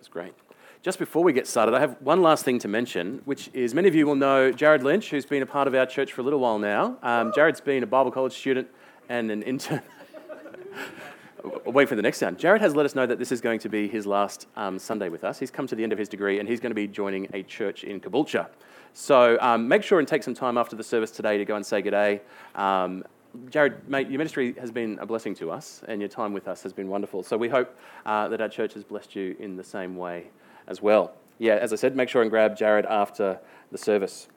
That's great. Just before we get started, I have one last thing to mention, which is many of you will know Jared Lynch, who's been a part of our church for a little while now. Um, Jared's been a Bible college student and an intern. wait for the next sound. Jared has let us know that this is going to be his last um, Sunday with us. He's come to the end of his degree and he's going to be joining a church in Caboolture. So um, make sure and take some time after the service today to go and say good day. Um, Jared, mate, your ministry has been a blessing to us, and your time with us has been wonderful. So we hope uh, that our church has blessed you in the same way as well. Yeah, as I said, make sure and grab Jared after the service.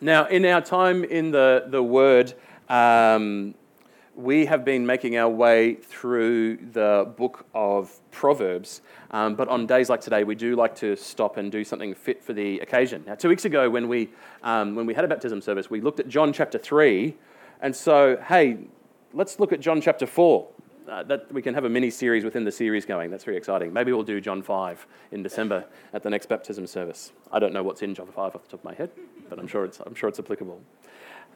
Now, in our time in the, the Word, um, we have been making our way through the book of Proverbs, um, but on days like today, we do like to stop and do something fit for the occasion. Now, two weeks ago, when we, um, when we had a baptism service, we looked at John chapter 3, and so, hey, let's look at John chapter 4. Uh, that we can have a mini series within the series going. That's very exciting. Maybe we'll do John 5 in December at the next baptism service. I don't know what's in John 5 off the top of my head, but I'm sure it's, I'm sure it's applicable.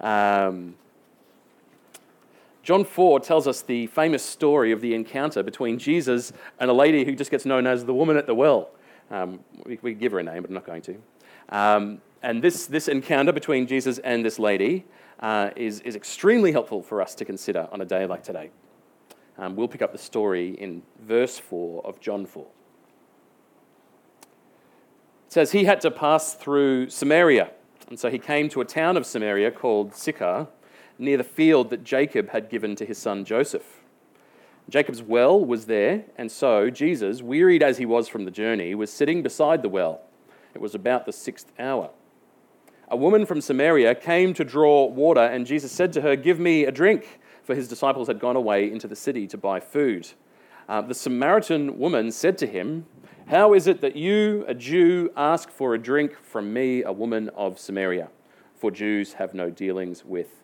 Um, John 4 tells us the famous story of the encounter between Jesus and a lady who just gets known as the woman at the well. Um, we, we, give her a name, but I'm not going to. Um, and this, this encounter between Jesus and this lady uh, is, is extremely helpful for us to consider on a day like today. Um, we'll pick up the story in verse 4 of John 4. It says, He had to pass through Samaria, and so he came to a town of Samaria called Sychar, near the field that Jacob had given to his son Joseph. Jacob's well was there, and so Jesus, wearied as he was from the journey, was sitting beside the well. It was about the sixth hour a woman from Samaria came to draw water, and Jesus said to her, Give me a drink, for his disciples had gone away into the city to buy food. Uh, the Samaritan woman said to him, How is it that you, a Jew, ask for a drink from me, a woman of Samaria? For Jews have no dealings with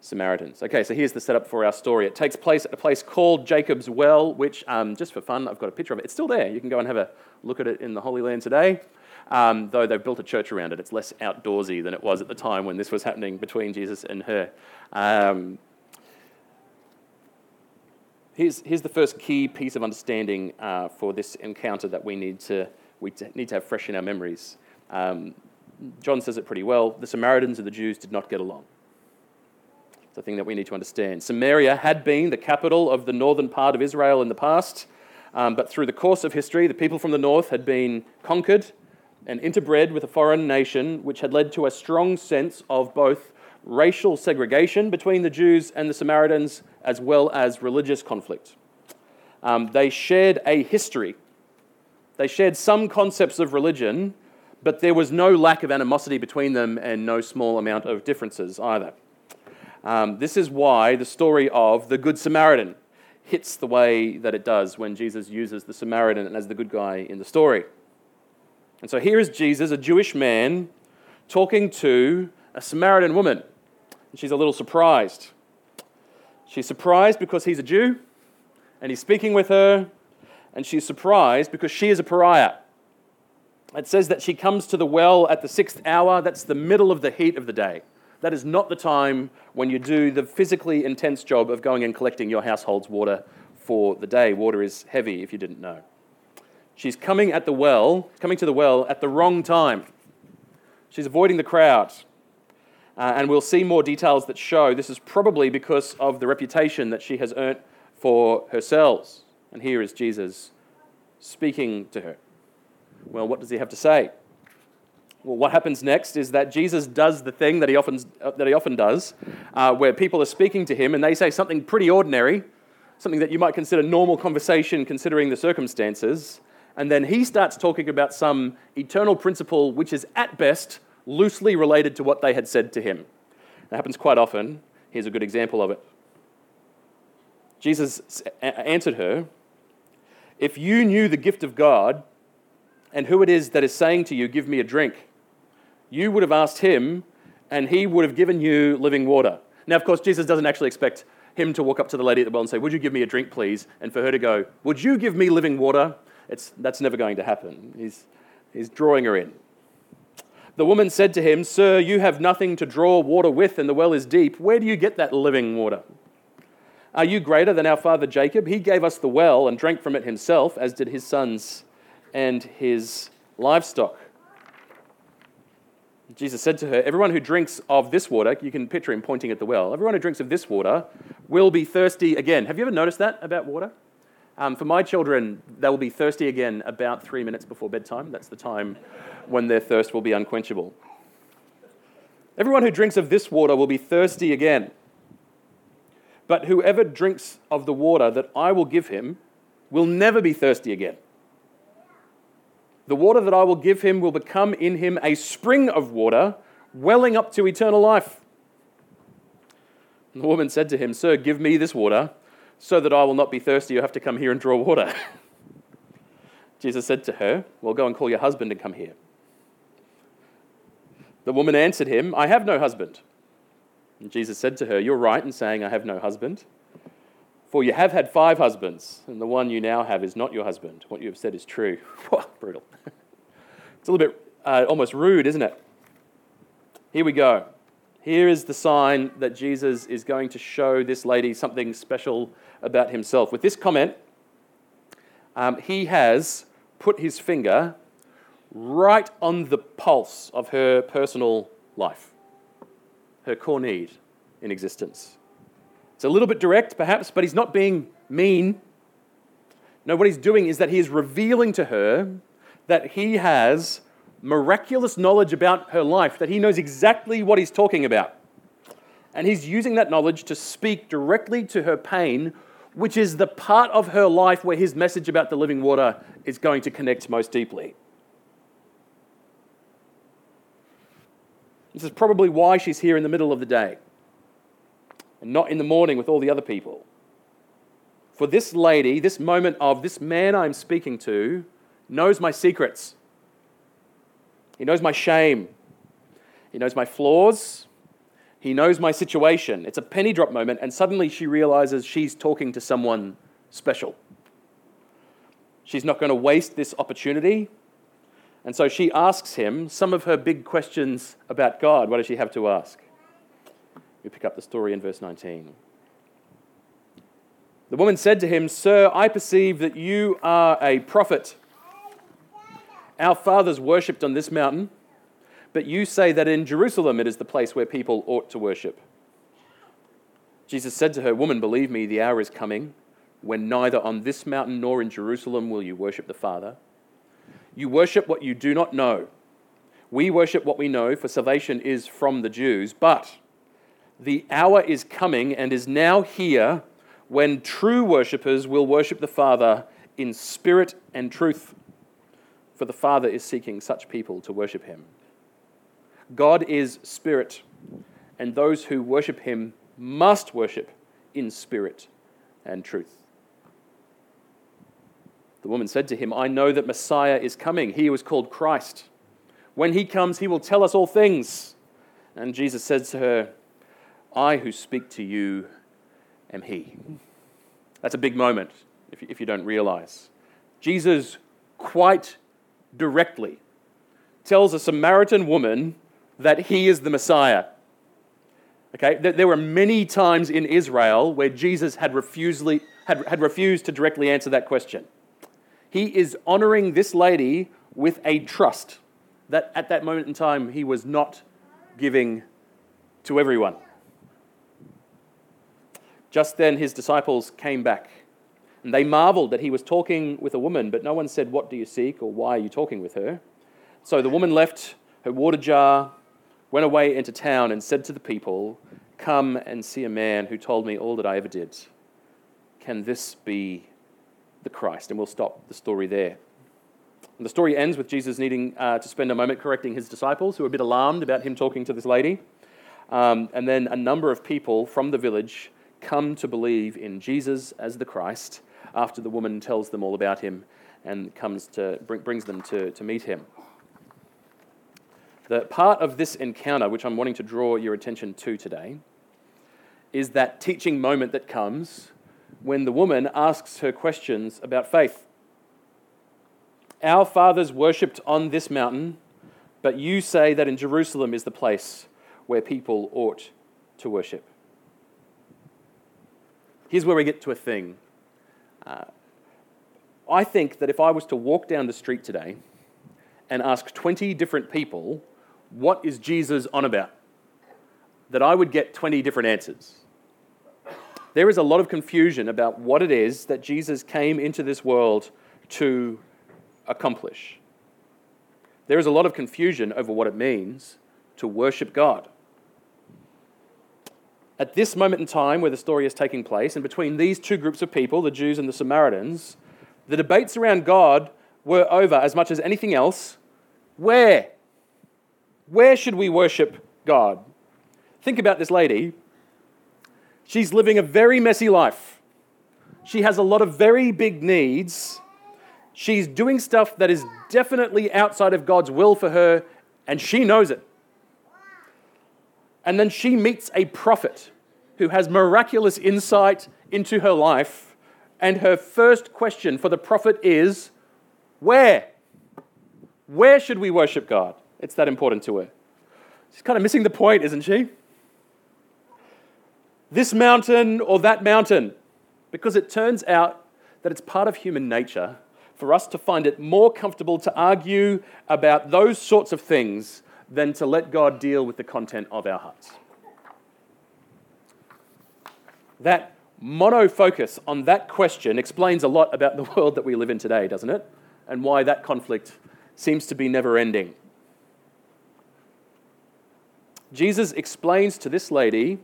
Samaritans. Okay, so here's the setup for our story. It takes place at a place called Jacob's Well, which, um, just for fun, I've got a picture of it. It's still there. You can go and have a look at it in the Holy Land today um, though they've built a church around it. It's less outdoorsy than it was at the time when this was happening between Jesus and her. Um, here's, here's the first key piece of understanding uh, for this encounter that we need to, we need to have fresh in our memories. Um, John says it pretty well the Samaritans and the Jews did not get along. It's a thing that we need to understand. Samaria had been the capital of the northern part of Israel in the past, um, but through the course of history, the people from the north had been conquered and interbred with a foreign nation, which had led to a strong sense of both racial segregation between the Jews and the Samaritans, as well as religious conflict. Um, they shared a history. They shared some concepts of religion, but there was no lack of animosity between them and no small amount of differences either. Um, this is why the story of the Good Samaritan hits the way that it does when Jesus uses the Samaritan as the good guy in the story. And so here is Jesus, a Jewish man, talking to a Samaritan woman. And she's a little surprised. She's surprised because he's a Jew and he's speaking with her, and she's surprised because she is a pariah. It says that she comes to the well at the sixth hour. That's the middle of the heat of the day. That is not the time when you do the physically intense job of going and collecting your household's water for the day. Water is heavy, if you didn't know. She's coming at the well, coming to the well at the wrong time. She's avoiding the crowd. Uh, and we'll see more details that show this is probably because of the reputation that she has earned for herself. And here is Jesus speaking to her. Well, what does he have to say? Well, what happens next is that Jesus does the thing that he often, uh, that he often does, uh, where people are speaking to him and they say something pretty ordinary, something that you might consider normal conversation considering the circumstances, and then he starts talking about some eternal principle which is at best loosely related to what they had said to him. That happens quite often. Here's a good example of it. Jesus answered her, If you knew the gift of God and who it is that is saying to you, Give me a drink, you would have asked him, and he would have given you living water. Now, of course, Jesus doesn't actually expect him to walk up to the lady at the well and say, Would you give me a drink, please? And for her to go, Would you give me living water? It's, that's never going to happen. He's, he's drawing her in. The woman said to him, Sir, you have nothing to draw water with, and the well is deep. Where do you get that living water? Are you greater than our father Jacob? He gave us the well and drank from it himself, as did his sons and his livestock. Jesus said to her, Everyone who drinks of this water, you can picture him pointing at the well, everyone who drinks of this water will be thirsty again. Have you ever noticed that about water? Um, for my children, they will be thirsty again about three minutes before bedtime. That's the time when their thirst will be unquenchable. Everyone who drinks of this water will be thirsty again. But whoever drinks of the water that I will give him will never be thirsty again. The water that I will give him will become in him a spring of water welling up to eternal life. And the woman said to him, Sir, give me this water so that I will not be thirsty or have to come here and draw water. Jesus said to her, Well, go and call your husband and come here. The woman answered him, I have no husband. And Jesus said to her, You're right in saying, I have no husband. For you have had five husbands, and the one you now have is not your husband. What you have said is true. brutal. it's a little bit uh, almost rude, isn't it? Here we go. Here is the sign that Jesus is going to show this lady something special about himself. With this comment, um, he has put his finger right on the pulse of her personal life, her core need in existence. It's a little bit direct, perhaps, but he's not being mean. No, what he's doing is that he is revealing to her that he has miraculous knowledge about her life, that he knows exactly what he's talking about. And he's using that knowledge to speak directly to her pain, which is the part of her life where his message about the living water is going to connect most deeply. This is probably why she's here in the middle of the day and not in the morning with all the other people. For this lady, this moment of this man I'm speaking to, knows my secrets. He knows my shame. He knows my flaws. He knows my situation. It's a penny drop moment, and suddenly she realizes she's talking to someone special. She's not going to waste this opportunity. And so she asks him some of her big questions about God. What does she have to ask? We pick up the story in verse 19. The woman said to him, Sir, I perceive that you are a prophet. Our fathers worshipped on this mountain, but you say that in Jerusalem it is the place where people ought to worship. Jesus said to her, Woman, believe me, the hour is coming when neither on this mountain nor in Jerusalem will you worship the Father. You worship what you do not know. We worship what we know, for salvation is from the Jews. But the hour is coming and is now here when true worshippers will worship the Father in spirit and truth, for the Father is seeking such people to worship him. God is spirit, and those who worship him must worship in spirit and truth. The woman said to him, I know that Messiah is coming. He was called Christ. When he comes, he will tell us all things. And Jesus said to her, I who speak to you am He. That's a big moment if you, don't realize. Jesus quite directly tells a Samaritan woman that he is the Messiah. Okay, there were many times in Israel where Jesus had, had, had refused to directly answer that question. He is honoring this lady with a trust that at that moment in time he was not giving to everyone. Just then his disciples came back, and they marveled that he was talking with a woman, but no one said, What do you seek, or why are you talking with her? So the woman left her water jar, went away into town, and said to the people, Come and see a man who told me all that I ever did. Can this be the Christ? And we'll stop the story there. And the story ends with Jesus needing uh, to spend a moment correcting his disciples, who are a bit alarmed about him talking to this lady. Um, and then a number of people from the village come to believe in Jesus as the Christ after the woman tells them all about him and comes to, brings them to, to meet him. The part of this encounter, which I'm wanting to draw your attention to today, is that teaching moment that comes when the woman asks her questions about faith. Our fathers worshipped on this mountain, but you say that in Jerusalem is the place where people ought to worship. Here's where we get to a thing. Uh, I think that if I was to walk down the street today and ask 20 different people, what is Jesus on about? That I would get 20 different answers. There is a lot of confusion about what it is that Jesus came into this world to accomplish. There is a lot of confusion over what it means to worship God. At this moment in time where the story is taking place, and between these two groups of people, the Jews and the Samaritans, the debates around God were over as much as anything else. Where? Where should we worship God? Think about this lady. She's living a very messy life. She has a lot of very big needs. She's doing stuff that is definitely outside of God's will for her, and she knows it. And then she meets a prophet who has miraculous insight into her life. And her first question for the prophet is Where? Where should we worship God? It's that important to her. She's kind of missing the point, isn't she? This mountain or that mountain. Because it turns out that it's part of human nature for us to find it more comfortable to argue about those sorts of things than to let God deal with the content of our hearts. That monofocus on that question explains a lot about the world that we live in today, doesn't it? And why that conflict seems to be never ending. Jesus explains to this lady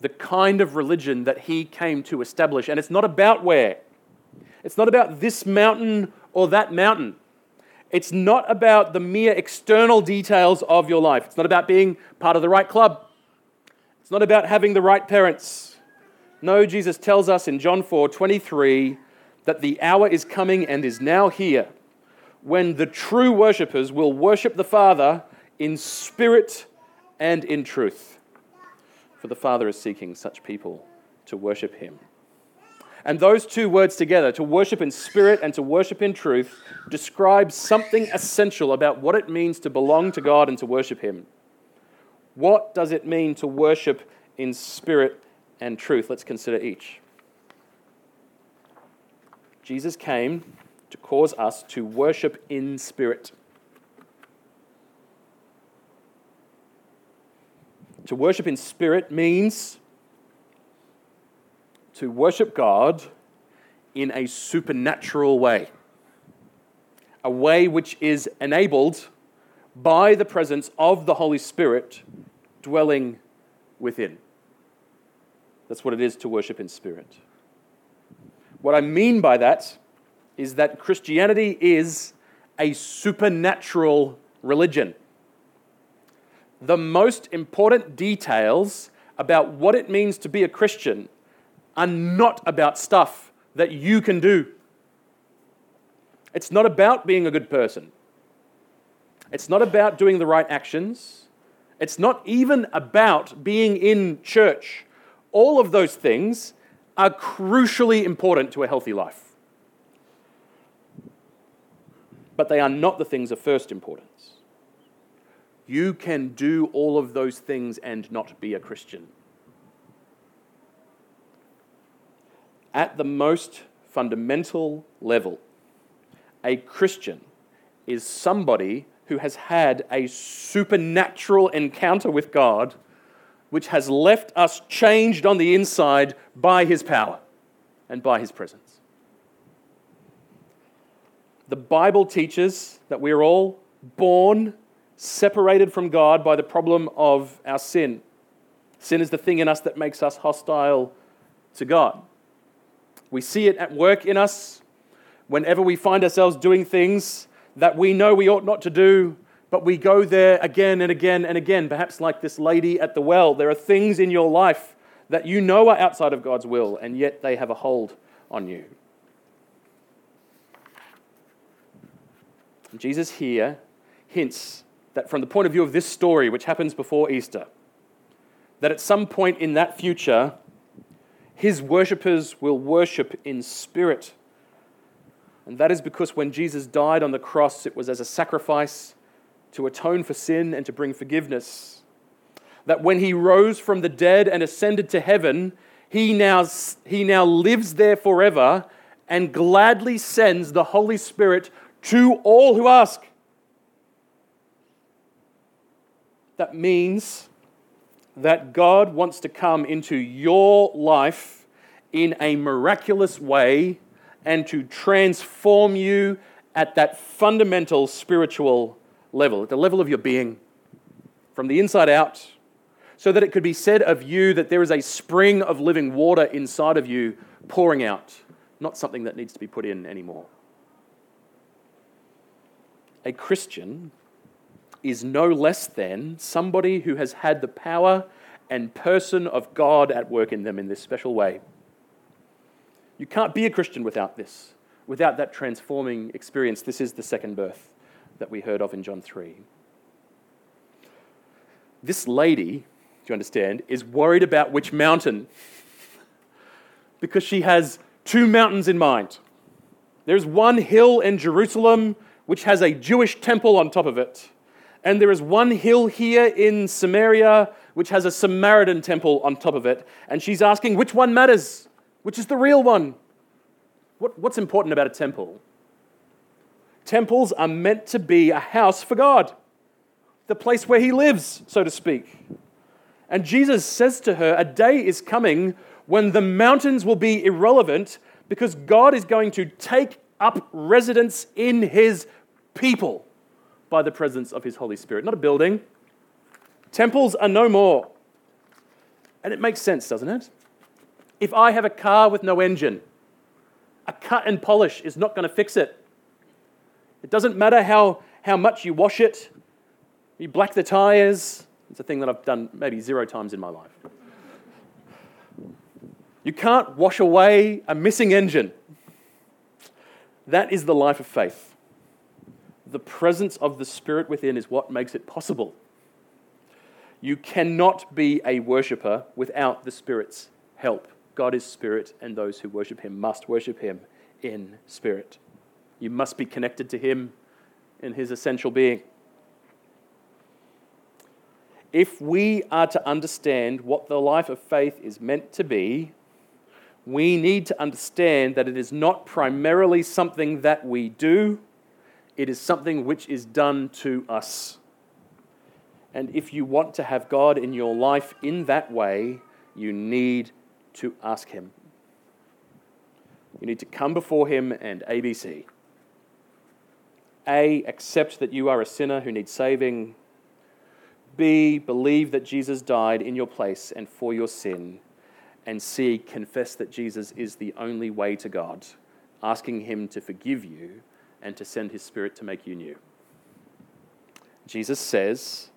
the kind of religion that he came to establish. And it's not about where, it's not about this mountain or that mountain. It's not about the mere external details of your life. It's not about being part of the right club. It's not about having the right parents. No, Jesus tells us in John 4 23 that the hour is coming and is now here when the true worshippers will worship the Father in spirit and in truth. For the Father is seeking such people to worship him. And those two words together, to worship in spirit and to worship in truth, describe something essential about what it means to belong to God and to worship Him. What does it mean to worship in spirit and truth? Let's consider each. Jesus came to cause us to worship in spirit. To worship in spirit means to worship God in a supernatural way, a way which is enabled by the presence of the Holy Spirit dwelling within. That's what it is to worship in spirit. What I mean by that is that Christianity is a supernatural religion. The most important details about what it means to be a Christian are not about stuff that you can do. It's not about being a good person. It's not about doing the right actions. It's not even about being in church. All of those things are crucially important to a healthy life. But they are not the things of first importance. You can do all of those things and not be a Christian. at the most fundamental level, a Christian is somebody who has had a supernatural encounter with God, which has left us changed on the inside by his power and by his presence. The Bible teaches that we are all born separated from God by the problem of our sin. Sin is the thing in us that makes us hostile to God. We see it at work in us whenever we find ourselves doing things that we know we ought not to do, but we go there again and again and again. Perhaps like this lady at the well, there are things in your life that you know are outside of God's will, and yet they have a hold on you. Jesus here hints that from the point of view of this story, which happens before Easter, that at some point in that future, his worshippers will worship in spirit. And that is because when Jesus died on the cross, it was as a sacrifice to atone for sin and to bring forgiveness. That when he rose from the dead and ascended to heaven, he now, he now lives there forever and gladly sends the Holy Spirit to all who ask. That means that God wants to come into your life in a miraculous way and to transform you at that fundamental spiritual level, at the level of your being, from the inside out, so that it could be said of you that there is a spring of living water inside of you pouring out, not something that needs to be put in anymore. A Christian is no less than somebody who has had the power and person of God at work in them in this special way. You can't be a Christian without this, without that transforming experience. This is the second birth that we heard of in John 3. This lady, do you understand, is worried about which mountain because she has two mountains in mind. There's one hill in Jerusalem which has a Jewish temple on top of it. And there is one hill here in Samaria which has a Samaritan temple on top of it. And she's asking which one matters, which is the real one. What, what's important about a temple? Temples are meant to be a house for God, the place where He lives, so to speak. And Jesus says to her, A day is coming when the mountains will be irrelevant because God is going to take up residence in His people by the presence of His Holy Spirit. Not a building. Temples are no more. And it makes sense, doesn't it? If I have a car with no engine, a cut and polish is not going to fix it. It doesn't matter how, how much you wash it, you black the tires. It's a thing that I've done maybe zero times in my life. You can't wash away a missing engine. That is the life of faith. The presence of the Spirit within is what makes it possible. You cannot be a worshiper without the Spirit's help. God is spirit, and those who worship him must worship him in spirit. You must be connected to him in his essential being. If we are to understand what the life of faith is meant to be, we need to understand that it is not primarily something that we do, it is something which is done to us. And if you want to have God in your life in that way, you need to ask Him. You need to come before Him and ABC. A, accept that you are a sinner who needs saving. B, believe that Jesus died in your place and for your sin. And C, confess that Jesus is the only way to God, asking Him to forgive you and to send His Spirit to make you new. Jesus says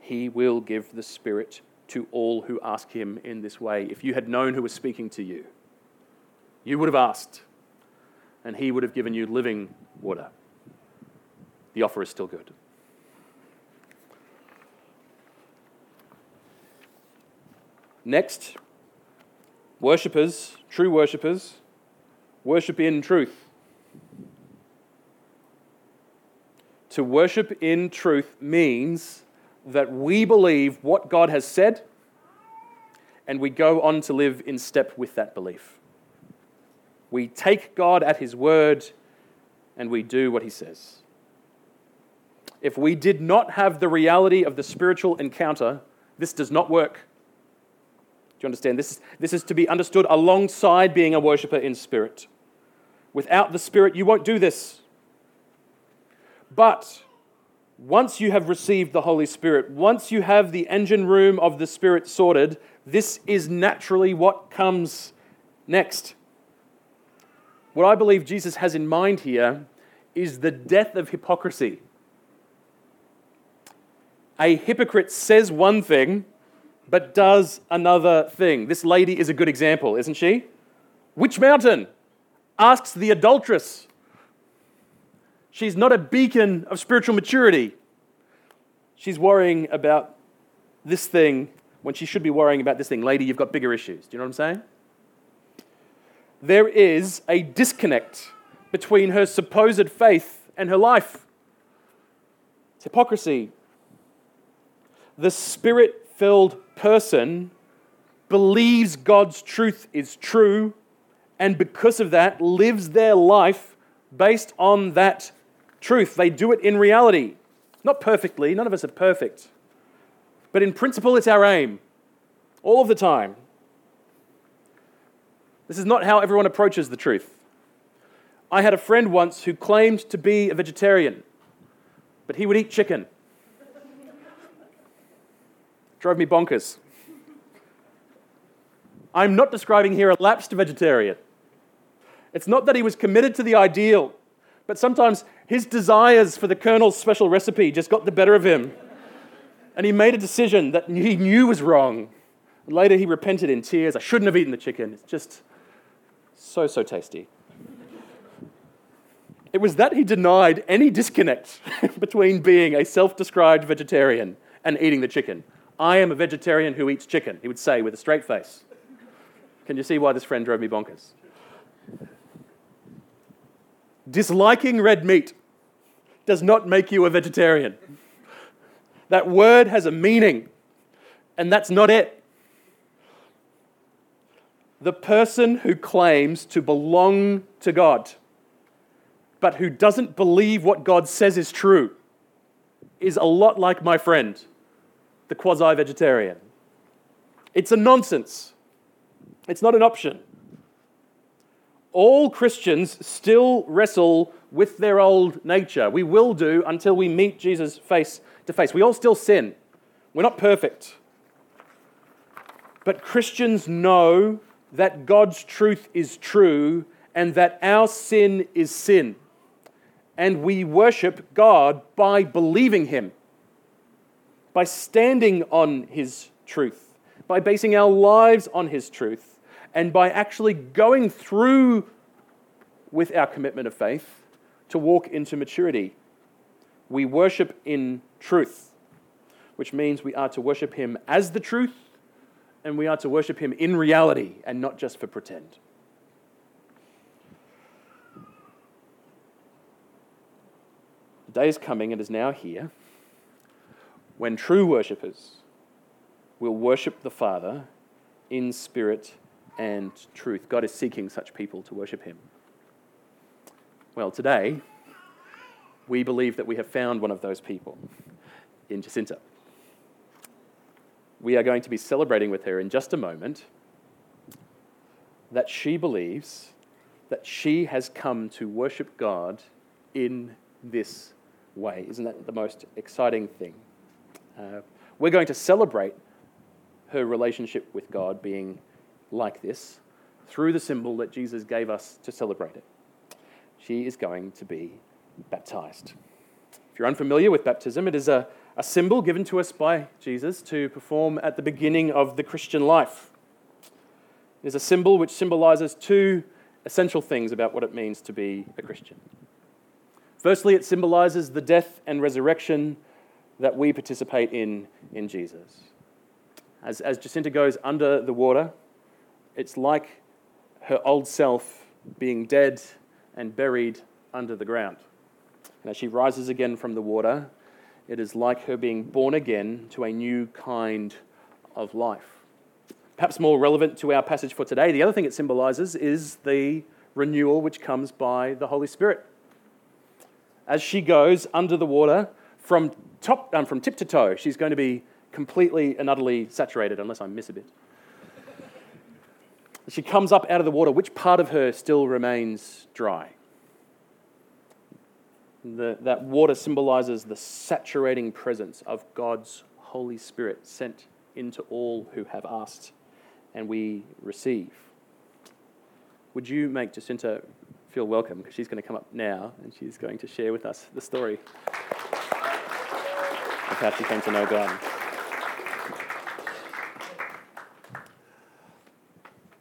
He will give the Spirit to all who ask him in this way. If you had known who was speaking to you, you would have asked, and he would have given you living water. The offer is still good. Next, worshippers, true worshippers, worship in truth. To worship in truth means that we believe what God has said and we go on to live in step with that belief. We take God at His word and we do what He says. If we did not have the reality of the spiritual encounter, this does not work. Do you understand? This is, this is to be understood alongside being a worshiper in spirit. Without the Spirit, you won't do this. But once you have received the Holy Spirit, once you have the engine room of the Spirit sorted, this is naturally what comes next. What I believe Jesus has in mind here is the death of hypocrisy. A hypocrite says one thing, but does another thing. This lady is a good example, isn't she? Which mountain? Asks the adulteress. She's not a beacon of spiritual maturity. She's worrying about this thing when she should be worrying about this thing. Lady, you've got bigger issues. Do you know what I'm saying? There is a disconnect between her supposed faith and her life. It's hypocrisy. The spirit filled person believes God's truth is true and because of that, lives their life based on that truth. They do it in reality. Not perfectly, none of us are perfect. But in principle, it's our aim all of the time. This is not how everyone approaches the truth. I had a friend once who claimed to be a vegetarian, but he would eat chicken. Drove me bonkers. I'm not describing here a lapsed vegetarian. It's not that he was committed to the ideal, but sometimes his desires for the Colonel's special recipe just got the better of him. And he made a decision that he knew was wrong. Later, he repented in tears. I shouldn't have eaten the chicken. It's just so, so tasty. It was that he denied any disconnect between being a self described vegetarian and eating the chicken. I am a vegetarian who eats chicken, he would say with a straight face. Can you see why this friend drove me bonkers? Disliking red meat does not make you a vegetarian. That word has a meaning, and that's not it. The person who claims to belong to God, but who doesn't believe what God says is true, is a lot like my friend, the quasi vegetarian. It's a nonsense, it's not an option all Christians still wrestle with their old nature. We will do until we meet Jesus face to face. We all still sin. We're not perfect. But Christians know that God's truth is true and that our sin is sin. And we worship God by believing Him, by standing on His truth, by basing our lives on His truth and by actually going through with our commitment of faith to walk into maturity. We worship in truth, which means we are to worship Him as the truth and we are to worship Him in reality and not just for pretend. The day is coming and is now here when true worshippers will worship the Father in spirit and truth. God is seeking such people to worship Him. Well, today, we believe that we have found one of those people in Jacinta. We are going to be celebrating with her in just a moment that she believes that she has come to worship God in this way. Isn't that the most exciting thing? Uh, we're going to celebrate her relationship with God being like this through the symbol that Jesus gave us to celebrate it. She is going to be baptized. If you're unfamiliar with baptism, it is a, a symbol given to us by Jesus to perform at the beginning of the Christian life. It is a symbol which symbolizes two essential things about what it means to be a Christian. Firstly, it symbolizes the death and resurrection that we participate in in Jesus. As, as Jacinta goes under the water, it's like her old self being dead and buried under the ground. And as she rises again from the water, it is like her being born again to a new kind of life. Perhaps more relevant to our passage for today, the other thing it symbolizes is the renewal which comes by the Holy Spirit. As she goes under the water from, top, um, from tip to toe, she's going to be completely and utterly saturated, unless I miss a bit she comes up out of the water, which part of her still remains dry? The, that water symbolizes the saturating presence of God's Holy Spirit sent into all who have asked and we receive. Would you make Jacinta feel welcome? Because she's going to come up now and she's going to share with us the story came to know God.